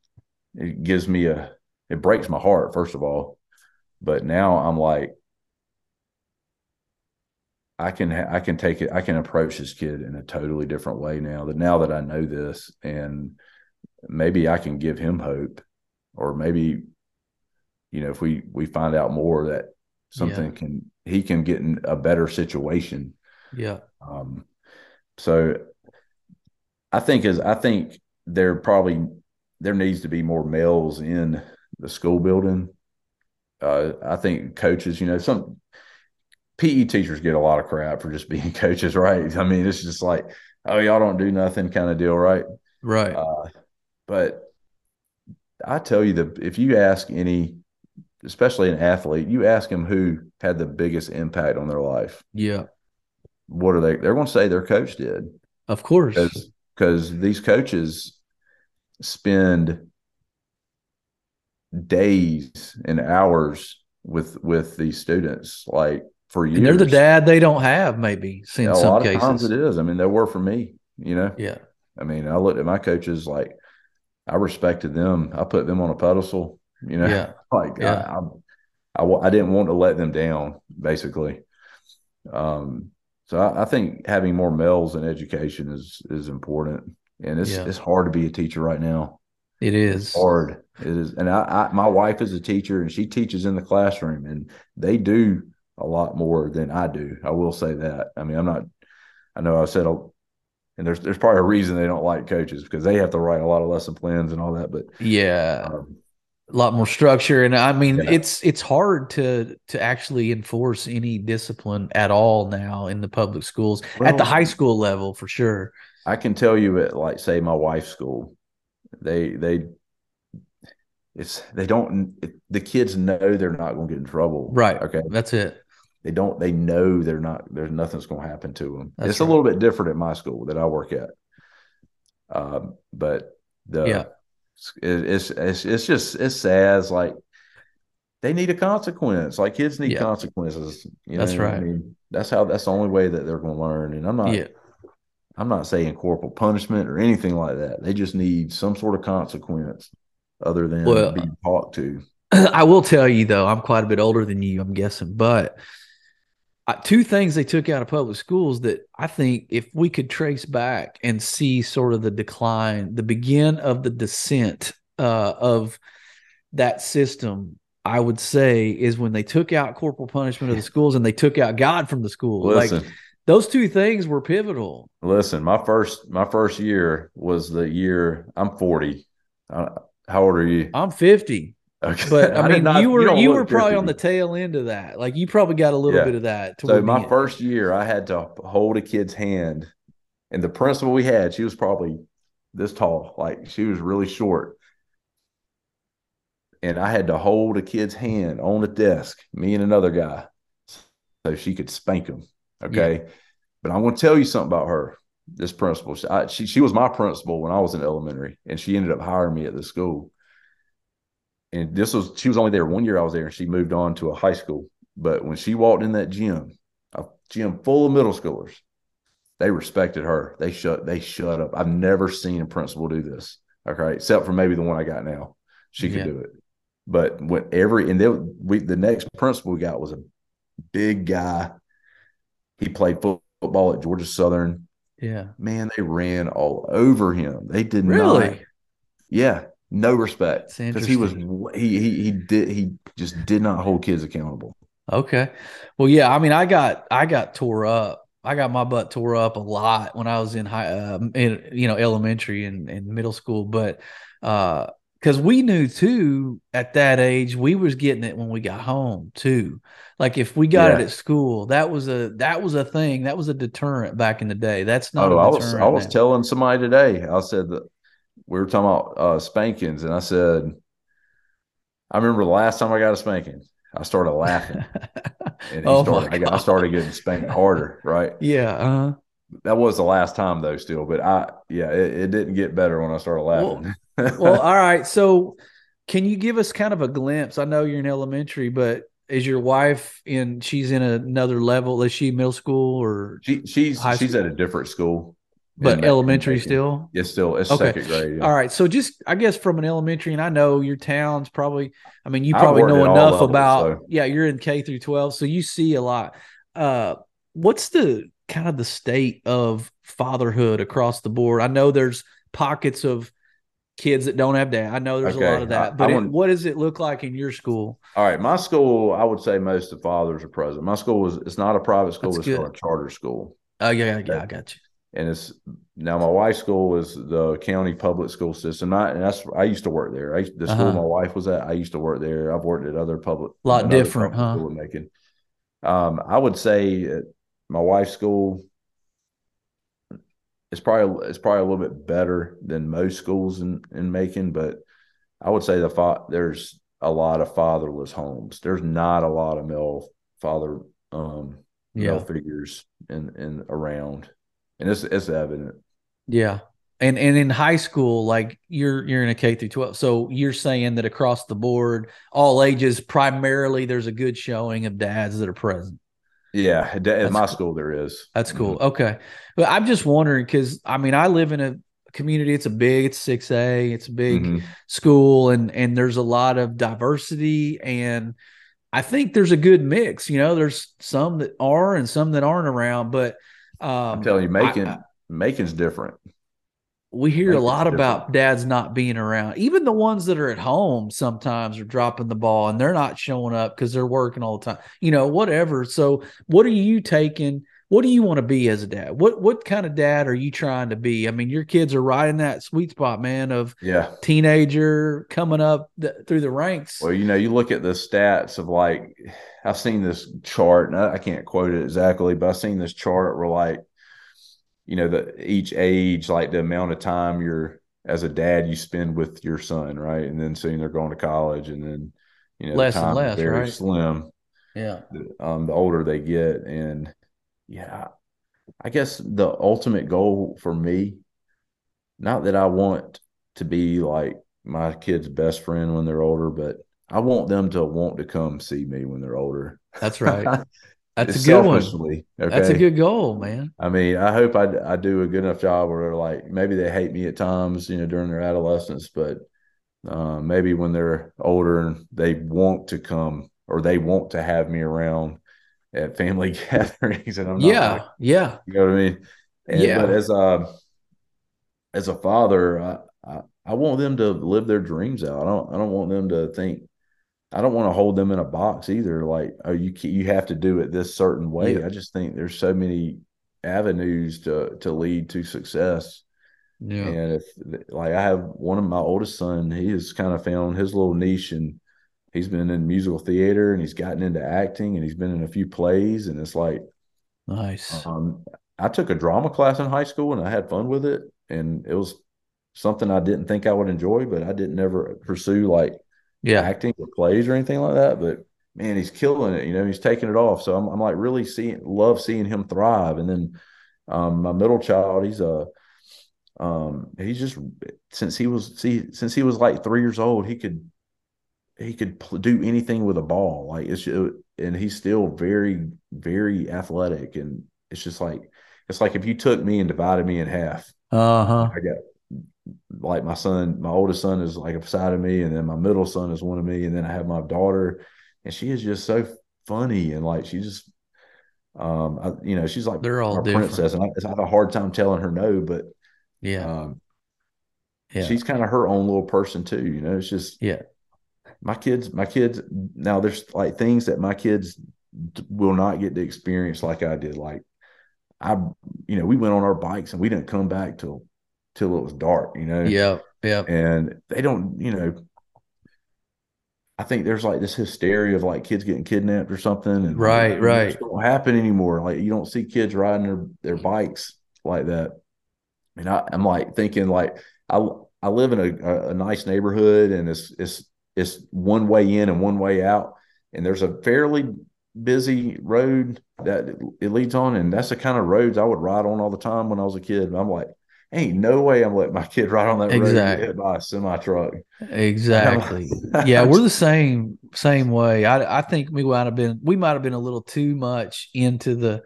Speaker 2: it gives me a it breaks my heart first of all. But now i'm like i can i can take it i can approach this kid in a totally different way now that now that i know this and maybe i can give him hope. Or maybe you know if we we find out more that something yeah. can he can get in a better situation.
Speaker 1: Yeah.
Speaker 2: Um so i think as i think there probably there needs to be more males in the school building. Uh, I think coaches, you know, some PE teachers get a lot of crap for just [laughs] being coaches, right? I mean, it's just like, oh, y'all don't do nothing kind of deal, right?
Speaker 1: Right.
Speaker 2: Uh, but I tell you that if you ask any, especially an athlete, you ask them who had the biggest impact on their life.
Speaker 1: Yeah.
Speaker 2: What are they? They're going to say their coach did.
Speaker 1: Of course.
Speaker 2: Because these coaches spend days and hours with with these students like for years.
Speaker 1: And they're the dad they don't have maybe in yeah, some cases. times
Speaker 2: it is. I mean, they were for me, you know.
Speaker 1: Yeah.
Speaker 2: I mean, I looked at my coaches like I respected them. I put them on a pedestal, you know.
Speaker 1: Yeah. [laughs]
Speaker 2: like yeah. I, I, I, I didn't want to let them down, basically. Um, so I, I, think having more males in education is is important, and it's yeah. it's hard to be a teacher right now.
Speaker 1: It is
Speaker 2: it's hard. It is, and I, I, my wife is a teacher, and she teaches in the classroom, and they do a lot more than I do. I will say that. I mean, I'm not. I know I said, and there's there's probably a reason they don't like coaches because they have to write a lot of lesson plans and all that. But
Speaker 1: yeah, um, a lot more structure, and I mean, yeah. it's it's hard to to actually enforce any discipline at all now in the public schools well, at the high school level for sure.
Speaker 2: I can tell you at like say my wife's school, they they it's they don't it, the kids know they're not going to get in trouble.
Speaker 1: Right. Okay? That's it.
Speaker 2: They don't they know they're not there's nothing's going to happen to them. That's it's right. a little bit different at my school that i work at. Um, but the
Speaker 1: yeah.
Speaker 2: it, it's it's it's just it's sad. It's like they need a consequence. Like kids need yeah. consequences
Speaker 1: you know that's right. I mean?
Speaker 2: That's how that's the only way that they're going to learn and i'm not
Speaker 1: yeah
Speaker 2: I'm not saying corporal punishment or anything like that. They just need some sort of consequence other than well, being talked to. [clears throat]
Speaker 1: I will tell you though, I'm quite a bit older than you, I'm guessing, but two things they took out of public schools that I think if we could trace back and see sort of the decline, the begin of the descent uh, of that system, I would say is when they took out corporal punishment of the schools and they took out God from the school. Listen, like those two things were pivotal.
Speaker 2: Listen, my first my first year was the year I'm 40. Uh, how old are you?
Speaker 1: I'm 50. Okay. But I, [laughs] I mean, not, you were you, you were probably on the tail end of that. Like you probably got a little yeah. bit of that.
Speaker 2: So my end. first year, I had to hold a kid's hand, and the principal we had, she was probably this tall, like she was really short, and I had to hold a kid's hand on the desk, me and another guy, so she could spank him. Okay, yeah. but I'm going to tell you something about her. This principal, she, I, she she was my principal when I was in elementary, and she ended up hiring me at the school and this was she was only there one year I was there, and she moved on to a high school. But when she walked in that gym, a gym full of middle schoolers, they respected her. They shut they shut up. I've never seen a principal do this. Okay, except for maybe the one I got now. She could yeah. do it. But when every and then we the next principal we got was a big guy. He played football at Georgia Southern.
Speaker 1: Yeah.
Speaker 2: Man, they ran all over him. They did not really? not. Yeah no respect because he was he, he he did he just did not hold kids accountable.
Speaker 1: Okay, well, yeah, I mean, I got I got tore up. I got my butt tore up a lot when I was in high, uh, in you know, elementary and, and middle school, but uh, because we knew too at that age we was getting it when we got home too like if we got yeah. it at school that was a that was a thing that was a deterrent back in the day that's not oh,
Speaker 2: i was i was now. telling somebody today i said that we were talking about uh, spankings, and I said, I remember the last time I got a spanking, I started laughing, and [laughs] oh started, I, got, I, started getting spanked harder. Right? [laughs]
Speaker 1: Yeah. Uh-huh.
Speaker 2: That was the last time though, still, but I yeah, it, it didn't get better when I started laughing.
Speaker 1: Well, well, [laughs] all right. So, can you give us kind of a glimpse? I know you're in elementary, but is your wife in? She's in another level. Is she middle school or?
Speaker 2: She she's she's at a different school
Speaker 1: but elementary still
Speaker 2: it's still it's okay. second grade
Speaker 1: yeah. all right so just i guess from an elementary and i know your town's probably i mean you probably know enough about so. yeah you're in k through 12 so you see a lot uh what's the kind of the state of fatherhood across the board i know there's pockets of kids that don't have dad i know there's okay. a lot of that but I, I it, what does it look like in your school
Speaker 2: all right my school i would say most of the fathers are present my school is it's not a private school That's it's a charter school
Speaker 1: oh yeah yeah i got you
Speaker 2: and it's now my wife's school is the county public school system. I, and that's I used to work there. I, the school uh-huh. my wife was at, I used to work there. I've worked at other public,
Speaker 1: a lot different, huh?
Speaker 2: Making, um, I would say my wife's school it's probably it's probably a little bit better than most schools in in Macon, but I would say the fa- there's a lot of fatherless homes. There's not a lot of male father um yeah. male figures in in around and it's it's evident.
Speaker 1: Yeah. And and in high school, like you're you're in a K through twelve, so you're saying that across the board, all ages, primarily, there's a good showing of dads that are present.
Speaker 2: Yeah, at my cool. school there is.
Speaker 1: That's cool. Mm-hmm. Okay, but I'm just wondering because I mean I live in a community. It's a big, it's six A, it's a big mm-hmm. school, and and there's a lot of diversity, and I think there's a good mix. You know, there's some that are and some that aren't around, but
Speaker 2: um, I'm telling you, Macon I, Macon's different.
Speaker 1: We hear a lot about dads not being around. Even the ones that are at home sometimes are dropping the ball and they're not showing up because they're working all the time. You know, whatever. So, what are you taking? What do you want to be as a dad? What what kind of dad are you trying to be? I mean, your kids are right in that sweet spot, man, of
Speaker 2: yeah,
Speaker 1: teenager coming up th- through the ranks.
Speaker 2: Well, you know, you look at the stats of like I've seen this chart, and I can't quote it exactly, but I've seen this chart where like, you know, the each age, like the amount of time you're as a dad you spend with your son, right? And then soon they're going to college, and then you know,
Speaker 1: less and less, very right?
Speaker 2: slim.
Speaker 1: Yeah.
Speaker 2: Um, the older they get, and yeah, I guess the ultimate goal for me, not that I want to be like my kid's best friend when they're older, but I want them to want to come see me when they're older.
Speaker 1: That's right. [laughs] That's a good one. Okay? That's a good goal, man.
Speaker 2: I mean, I hope I, I do a good enough job where they're like maybe they hate me at times, you know, during their adolescence, but uh, maybe when they're older and they want to come or they want to have me around at family [laughs] gatherings and I'm
Speaker 1: yeah like, yeah
Speaker 2: you know what I mean and, yeah but as a as a father I, I I want them to live their dreams out I don't I don't want them to think I don't want to hold them in a box either like oh you you have to do it this certain way yeah. I just think there's so many avenues to to lead to success yeah. And if like I have one of my oldest son, he has kind of found his little niche and he's been in musical theater and he's gotten into acting and he's been in a few plays and it's like
Speaker 1: nice.
Speaker 2: Um, I took a drama class in high school and I had fun with it and it was something I didn't think I would enjoy, but I didn't ever pursue like
Speaker 1: yeah
Speaker 2: acting or plays or anything like that. But man, he's killing it. You know, he's taking it off. So I'm, I'm like really seeing love seeing him thrive. And then um, my middle child, he's a um, he's just since he was see since he was like three years old, he could he could pl- do anything with a ball. Like it's just, and he's still very very athletic, and it's just like it's like if you took me and divided me in half.
Speaker 1: Uh huh.
Speaker 2: I got like my son, my oldest son is like a side of me, and then my middle son is one of me, and then I have my daughter, and she is just so funny and like she just um I, you know she's like
Speaker 1: they're all princess
Speaker 2: and I, I have a hard time telling her no but
Speaker 1: yeah. Um,
Speaker 2: yeah. She's kind of her own little person too. You know, it's just
Speaker 1: yeah.
Speaker 2: My kids, my kids. Now there's like things that my kids will not get to experience like I did. Like I, you know, we went on our bikes and we didn't come back till till it was dark. You know.
Speaker 1: Yeah. Yeah.
Speaker 2: And they don't, you know. I think there's like this hysteria of like kids getting kidnapped or something, and
Speaker 1: right,
Speaker 2: like,
Speaker 1: right,
Speaker 2: don't happen anymore. Like you don't see kids riding their their bikes like that. And I, am like thinking like I I live in a, a nice neighborhood and it's it's it's one way in and one way out, and there's a fairly busy road that it leads on, and that's the kind of roads I would ride on all the time when I was a kid. And I'm like, ain't no way I'm letting my kid ride on that exactly. road hit by a semi truck.
Speaker 1: Exactly. [laughs] yeah, we're the same same way. I I think we might have been we might have been a little too much into the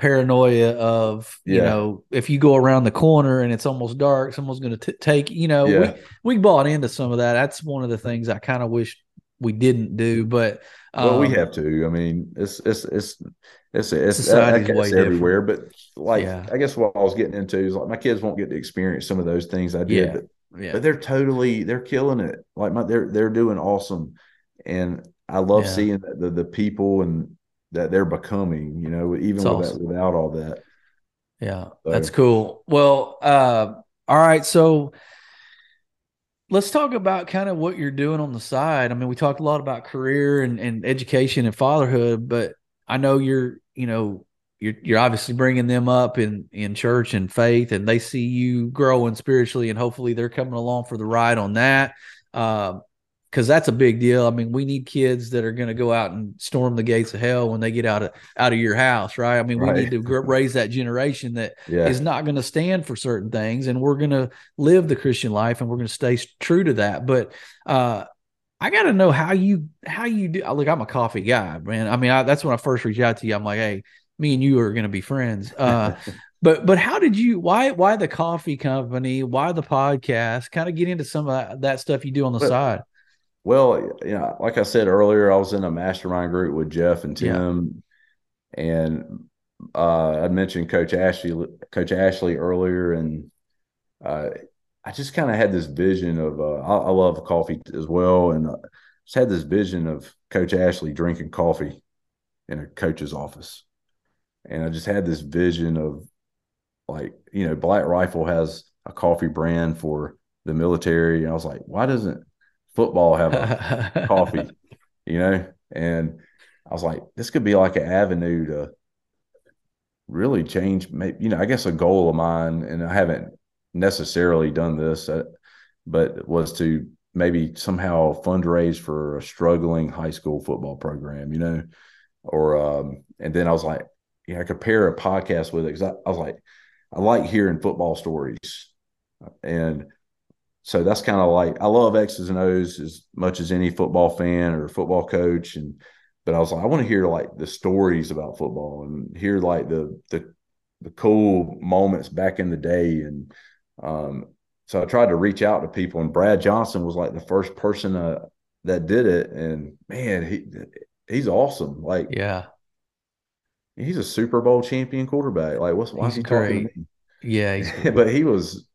Speaker 1: paranoia of you yeah. know if you go around the corner and it's almost dark someone's going to take you know yeah. we we bought into some of that that's one of the things i kind of wish we didn't do but
Speaker 2: um, well we um, have to i mean it's it's it's it's it's, society's way everywhere different. but like yeah. i guess what i was getting into is like my kids won't get to experience some of those things i did but, yeah. but they're totally they're killing it like my they're they're doing awesome and i love seeing the, the the people and that they're becoming, you know, even awesome. without all that.
Speaker 1: Yeah, so. that's cool. Well, uh, all right. So let's talk about kind of what you're doing on the side. I mean, we talked a lot about career and, and education and fatherhood, but I know you're, you know, you're, you're obviously bringing them up in, in church and faith and they see you growing spiritually and hopefully they're coming along for the ride on that. Uh, because that's a big deal. I mean, we need kids that are going to go out and storm the gates of hell when they get out of out of your house, right? I mean, right. we need to raise that generation that yeah. is not going to stand for certain things, and we're going to live the Christian life, and we're going to stay true to that. But uh, I got to know how you how you do. Look, I'm a coffee guy, man. I mean, I, that's when I first reached out to you. I'm like, hey, me and you are going to be friends. Uh, [laughs] but but how did you why why the coffee company why the podcast kind of get into some of that, that stuff you do on the but, side
Speaker 2: well, you know, like I said earlier, I was in a mastermind group with Jeff and Tim, yeah. and uh, I mentioned Coach Ashley, Coach Ashley earlier, and uh, I just kind of had this vision of uh, I, I, love coffee as well, and uh, just had this vision of Coach Ashley drinking coffee in a coach's office, and I just had this vision of like you know Black Rifle has a coffee brand for the military, and I was like, why doesn't football have a [laughs] coffee, you know? And I was like, this could be like an avenue to really change, maybe, you know, I guess a goal of mine, and I haven't necessarily done this, uh, but was to maybe somehow fundraise for a struggling high school football program, you know? Or, um, and then I was like, yeah, I could pair a podcast with it because I, I was like, I like hearing football stories. And so that's kind of like I love X's and O's as much as any football fan or football coach, and but I was like I want to hear like the stories about football and hear like the the the cool moments back in the day, and um, so I tried to reach out to people, and Brad Johnson was like the first person uh, that did it. And man, he he's awesome. Like,
Speaker 1: yeah,
Speaker 2: he's a Super Bowl champion quarterback. Like, what's why he's is he great. talking to me?
Speaker 1: Yeah, [laughs]
Speaker 2: but he was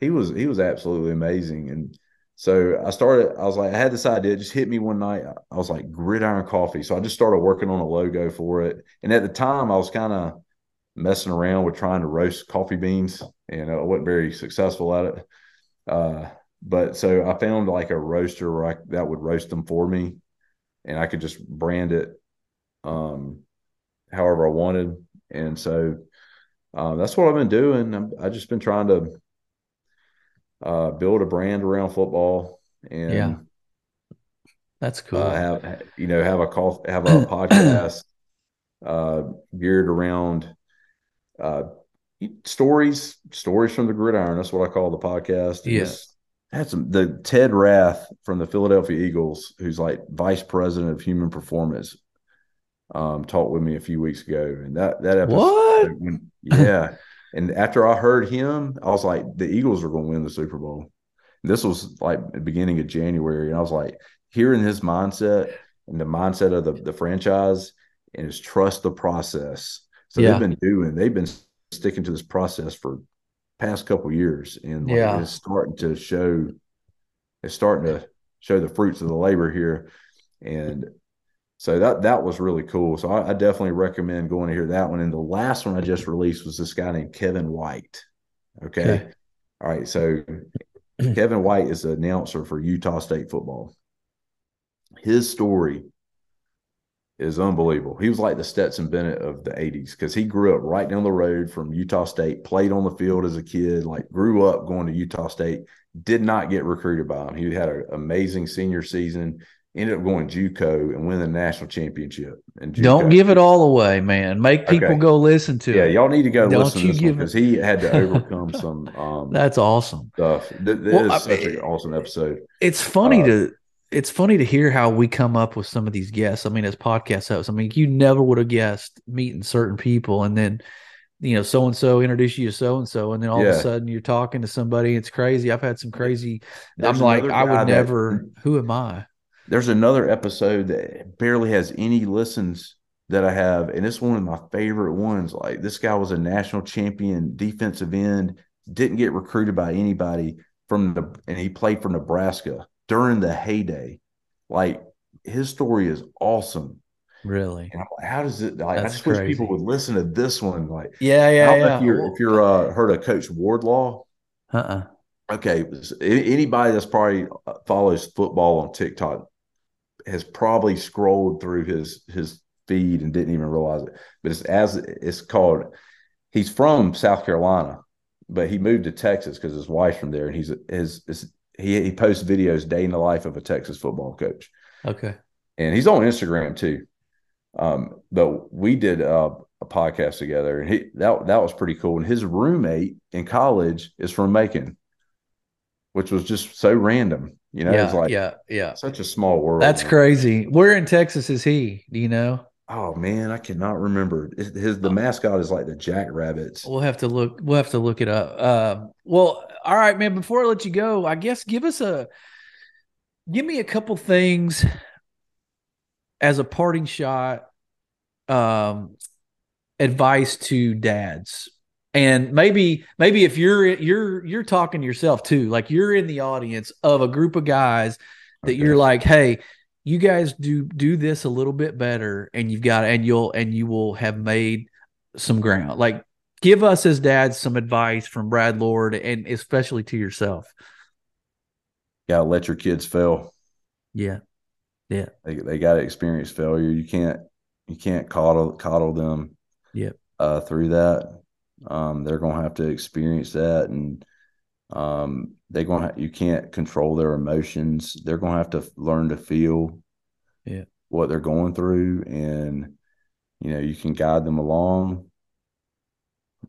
Speaker 2: he was he was absolutely amazing. And so I started. I was like, I had this idea. It just hit me one night. I was like, gridiron coffee. So I just started working on a logo for it. And at the time, I was kind of messing around with trying to roast coffee beans, and I wasn't very successful at it. Uh, but so I found like a roaster where I, that would roast them for me, and I could just brand it um, however I wanted. And so uh, that's what I've been doing. I'm, I've just been trying to uh, build a brand around football and
Speaker 1: yeah. That's cool. Uh,
Speaker 2: have you know have a call have a [clears throat] podcast uh, geared around uh, stories stories from the gridiron. That's what I call the podcast.
Speaker 1: Yes,
Speaker 2: yeah. had some the Ted Rath from the Philadelphia Eagles, who's like vice president of human performance, um, talked with me a few weeks ago, and that that episode,
Speaker 1: what?
Speaker 2: Yeah. and after I heard him, I was like, the Eagles are going to win the Super Bowl. This was like the beginning of January, and I was like, hearing his mindset and the mindset of the, the franchise and his trust the process. So yeah. they've been doing, they've been sticking to this process for past couple years, and like yeah. it's starting to show, it's starting to show the fruits of the labor here, and so that that was really cool. So I, I, definitely recommend going to hear that one. And the last one I just released was this guy named Kevin White. Okay. okay. All right. So [clears throat] Kevin White is an announcer for Utah State football. His story is unbelievable. He was like the Stetson Bennett of the 80s because he grew up right down the road from Utah State, played on the field as a kid, like grew up going to Utah State, did not get recruited by him. He had an amazing senior season ended up going JUCO and winning the national championship. And
Speaker 1: don't give it all away, man. Make people okay. go listen to
Speaker 2: yeah,
Speaker 1: it.
Speaker 2: Yeah, y'all need to go don't listen to this because he had to overcome [laughs] some. Um,
Speaker 1: That's awesome
Speaker 2: stuff. This well, is such an awesome episode.
Speaker 1: It's funny uh, to. It's funny to hear how we come up with some of these guests. I mean, as podcast hosts, I mean, you never would have guessed meeting certain people, and then you know, so and so introduce you to so and so, and then all yeah. of a sudden you're talking to somebody. It's crazy. I've had some crazy. There's I'm like, I would never. That, who am I?
Speaker 2: There's another episode that barely has any listens that I have, and it's one of my favorite ones. Like this guy was a national champion defensive end, didn't get recruited by anybody from the, and he played for Nebraska during the heyday. Like his story is awesome.
Speaker 1: Really?
Speaker 2: Like, how does it? Like, I just crazy. wish people would listen to this one. Like,
Speaker 1: yeah, yeah, yeah.
Speaker 2: If you're, if you're uh, heard of Coach Wardlaw,
Speaker 1: uh, uh-uh.
Speaker 2: okay. Anybody that's probably uh, follows football on TikTok has probably scrolled through his his feed and didn't even realize it. But it's as it's called. He's from South Carolina, but he moved to Texas because his wife's from there, and he's his, his he he posts videos day in the life of a Texas football coach.
Speaker 1: Okay,
Speaker 2: and he's on Instagram too. Um, but we did uh, a podcast together, and he that that was pretty cool. And his roommate in college is from Macon, which was just so random. You know,
Speaker 1: yeah,
Speaker 2: it's like
Speaker 1: yeah, yeah,
Speaker 2: such a small world.
Speaker 1: That's man. crazy. Where in Texas is he? Do you know?
Speaker 2: Oh man, I cannot remember. His the mascot is like the Jackrabbits.
Speaker 1: We'll have to look. We'll have to look it up. Uh, well, all right, man. Before I let you go, I guess give us a give me a couple things as a parting shot. Um, advice to dads and maybe maybe if you're you're you're talking to yourself too like you're in the audience of a group of guys that okay. you're like hey you guys do do this a little bit better and you've got and you'll and you will have made some ground. Like give us as dads some advice from brad lord and especially to yourself.
Speaker 2: Gotta let your kids fail.
Speaker 1: Yeah. Yeah.
Speaker 2: They, they gotta experience failure. You can't you can't coddle coddle them
Speaker 1: yep.
Speaker 2: uh, through that. Um, they're going to have to experience that, and um, they're going to. You can't control their emotions. They're to have to learn to feel
Speaker 1: yeah.
Speaker 2: what they're going through, and you know you can guide them along.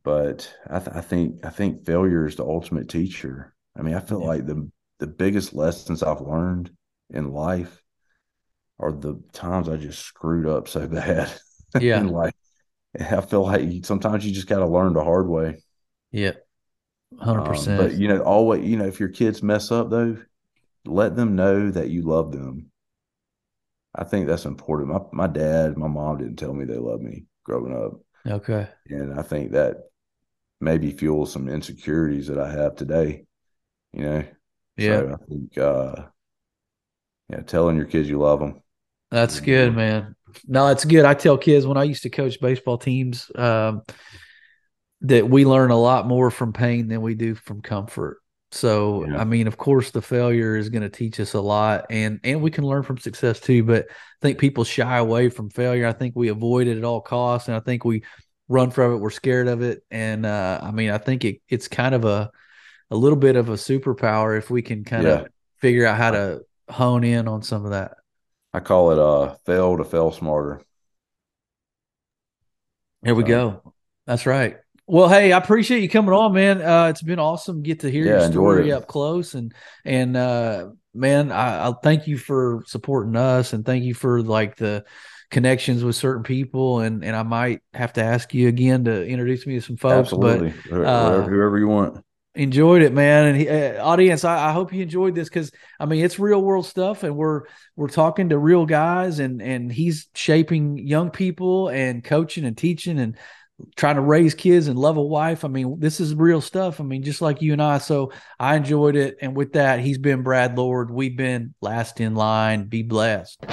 Speaker 2: But I, th- I think I think failure is the ultimate teacher. I mean, I feel yeah. like the the biggest lessons I've learned in life are the times I just screwed up so bad. [laughs]
Speaker 1: Yeah.
Speaker 2: like I feel like sometimes you just got to learn the hard way.
Speaker 1: Yeah. Hundred um, percent.
Speaker 2: But you know, always you know, if your kids mess up though, let them know that you love them. I think that's important. My my dad, my mom didn't tell me they loved me growing up.
Speaker 1: Okay.
Speaker 2: And I think that maybe fuels some insecurities that I have today. You know.
Speaker 1: Yeah.
Speaker 2: So I think uh yeah, telling your kids you love them.
Speaker 1: That's good, man. No, it's good. I tell kids when I used to coach baseball teams um, that we learn a lot more from pain than we do from comfort. So, yeah. I mean, of course, the failure is going to teach us a lot, and and we can learn from success too. But I think people shy away from failure. I think we avoid it at all costs, and I think we run from it. We're scared of it, and uh, I mean, I think it, it's kind of a a little bit of a superpower if we can kind yeah. of figure out how to hone in on some of that.
Speaker 2: I call it uh fail to fail smarter.
Speaker 1: Here we go. That's right. Well, hey, I appreciate you coming on, man. Uh, it's been awesome. Get to hear yeah, your story up close, and and uh, man, I, I thank you for supporting us, and thank you for like the connections with certain people, and and I might have to ask you again to introduce me to some folks.
Speaker 2: Absolutely,
Speaker 1: but
Speaker 2: uh, whoever you want.
Speaker 1: Enjoyed it, man, and he, uh, audience. I, I, hope you enjoyed this because I mean it's real world stuff, and we're we're talking to real guys, and and he's shaping young people and coaching and teaching and trying to raise kids and love a wife. I mean, this is real stuff. I mean, just like you and I. So I enjoyed it. And with that, he's been Brad Lord. We've been last in line. Be blessed.